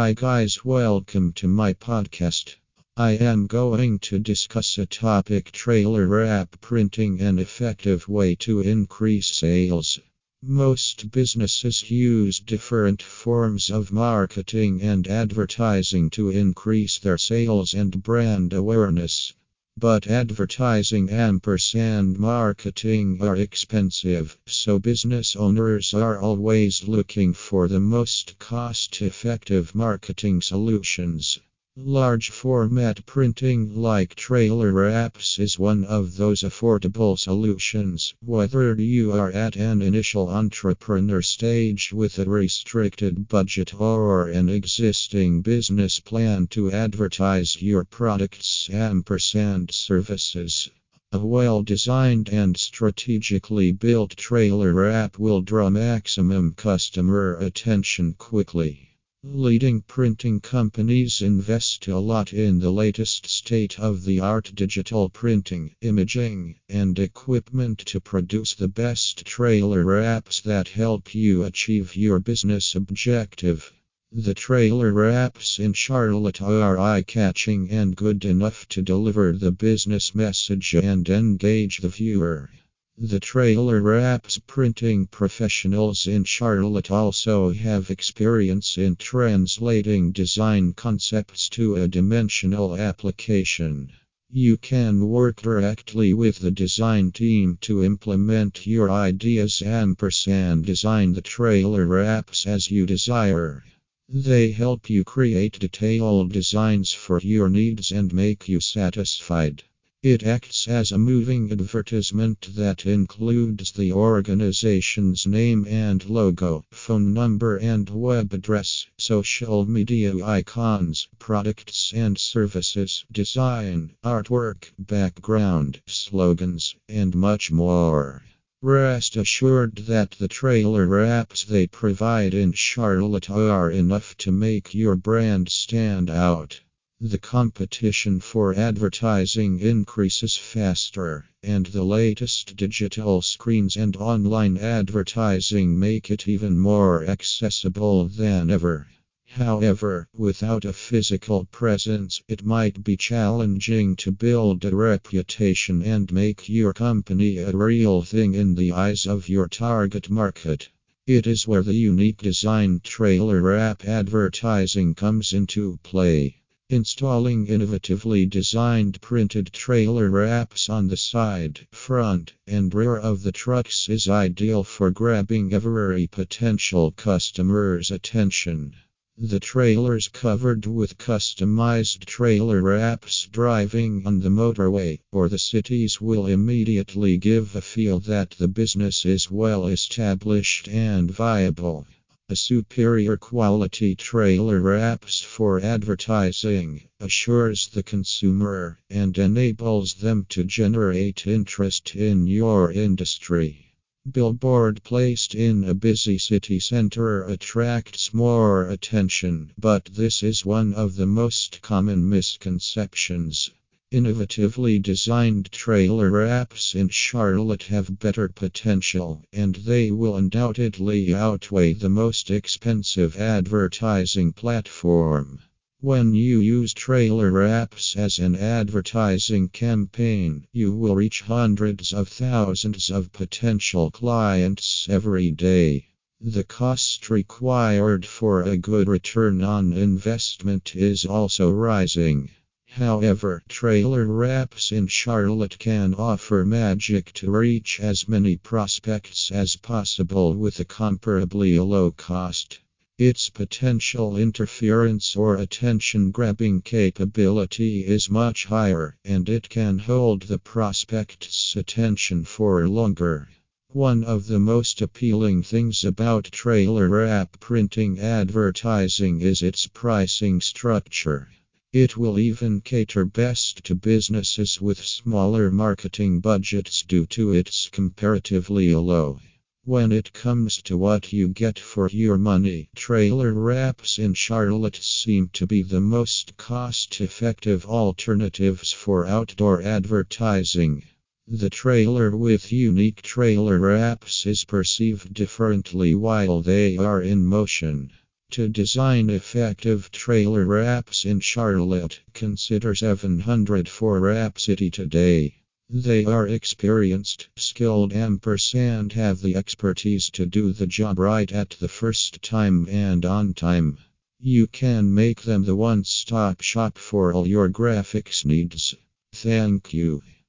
Hi, guys, welcome to my podcast. I am going to discuss a topic trailer wrap printing an effective way to increase sales. Most businesses use different forms of marketing and advertising to increase their sales and brand awareness. But advertising ampersand marketing are expensive, so business owners are always looking for the most cost effective marketing solutions. Large format printing like trailer wraps is one of those affordable solutions. Whether you are at an initial entrepreneur stage with a restricted budget or an existing business plan to advertise your products ampersand services. A well designed and strategically built trailer wrap will draw maximum customer attention quickly. Leading printing companies invest a lot in the latest state of the art digital printing, imaging, and equipment to produce the best trailer wraps that help you achieve your business objective. The trailer wraps in Charlotte are eye catching and good enough to deliver the business message and engage the viewer. The trailer wraps printing professionals in Charlotte also have experience in translating design concepts to a dimensional application. You can work directly with the design team to implement your ideas ampersand design the trailer wraps as you desire. They help you create detailed designs for your needs and make you satisfied. It acts as a moving advertisement that includes the organization's name and logo, phone number and web address, social media icons, products and services, design, artwork, background, slogans, and much more. Rest assured that the trailer wraps they provide in Charlotte are enough to make your brand stand out. The competition for advertising increases faster, and the latest digital screens and online advertising make it even more accessible than ever. However, without a physical presence, it might be challenging to build a reputation and make your company a real thing in the eyes of your target market. It is where the unique design trailer wrap advertising comes into play. Installing innovatively designed printed trailer wraps on the side, front, and rear of the trucks is ideal for grabbing every potential customer's attention. The trailers covered with customized trailer wraps driving on the motorway or the cities will immediately give a feel that the business is well established and viable. A superior quality trailer wraps for advertising assures the consumer and enables them to generate interest in your industry. Billboard placed in a busy city center attracts more attention, but this is one of the most common misconceptions. Innovatively designed trailer wraps in Charlotte have better potential, and they will undoubtedly outweigh the most expensive advertising platform. When you use trailer wraps as an advertising campaign, you will reach hundreds of thousands of potential clients every day. The cost required for a good return on investment is also rising. However, trailer wraps in Charlotte can offer magic to reach as many prospects as possible with a comparably low cost. Its potential interference or attention grabbing capability is much higher, and it can hold the prospect's attention for longer. One of the most appealing things about trailer wrap printing advertising is its pricing structure. It will even cater best to businesses with smaller marketing budgets due to its comparatively low. When it comes to what you get for your money, trailer wraps in Charlotte seem to be the most cost effective alternatives for outdoor advertising. The trailer with unique trailer wraps is perceived differently while they are in motion. To design effective trailer wraps in Charlotte, consider 704 Wrap City today. They are experienced, skilled ampersand have the expertise to do the job right at the first time and on time. You can make them the one stop shop for all your graphics needs. Thank you.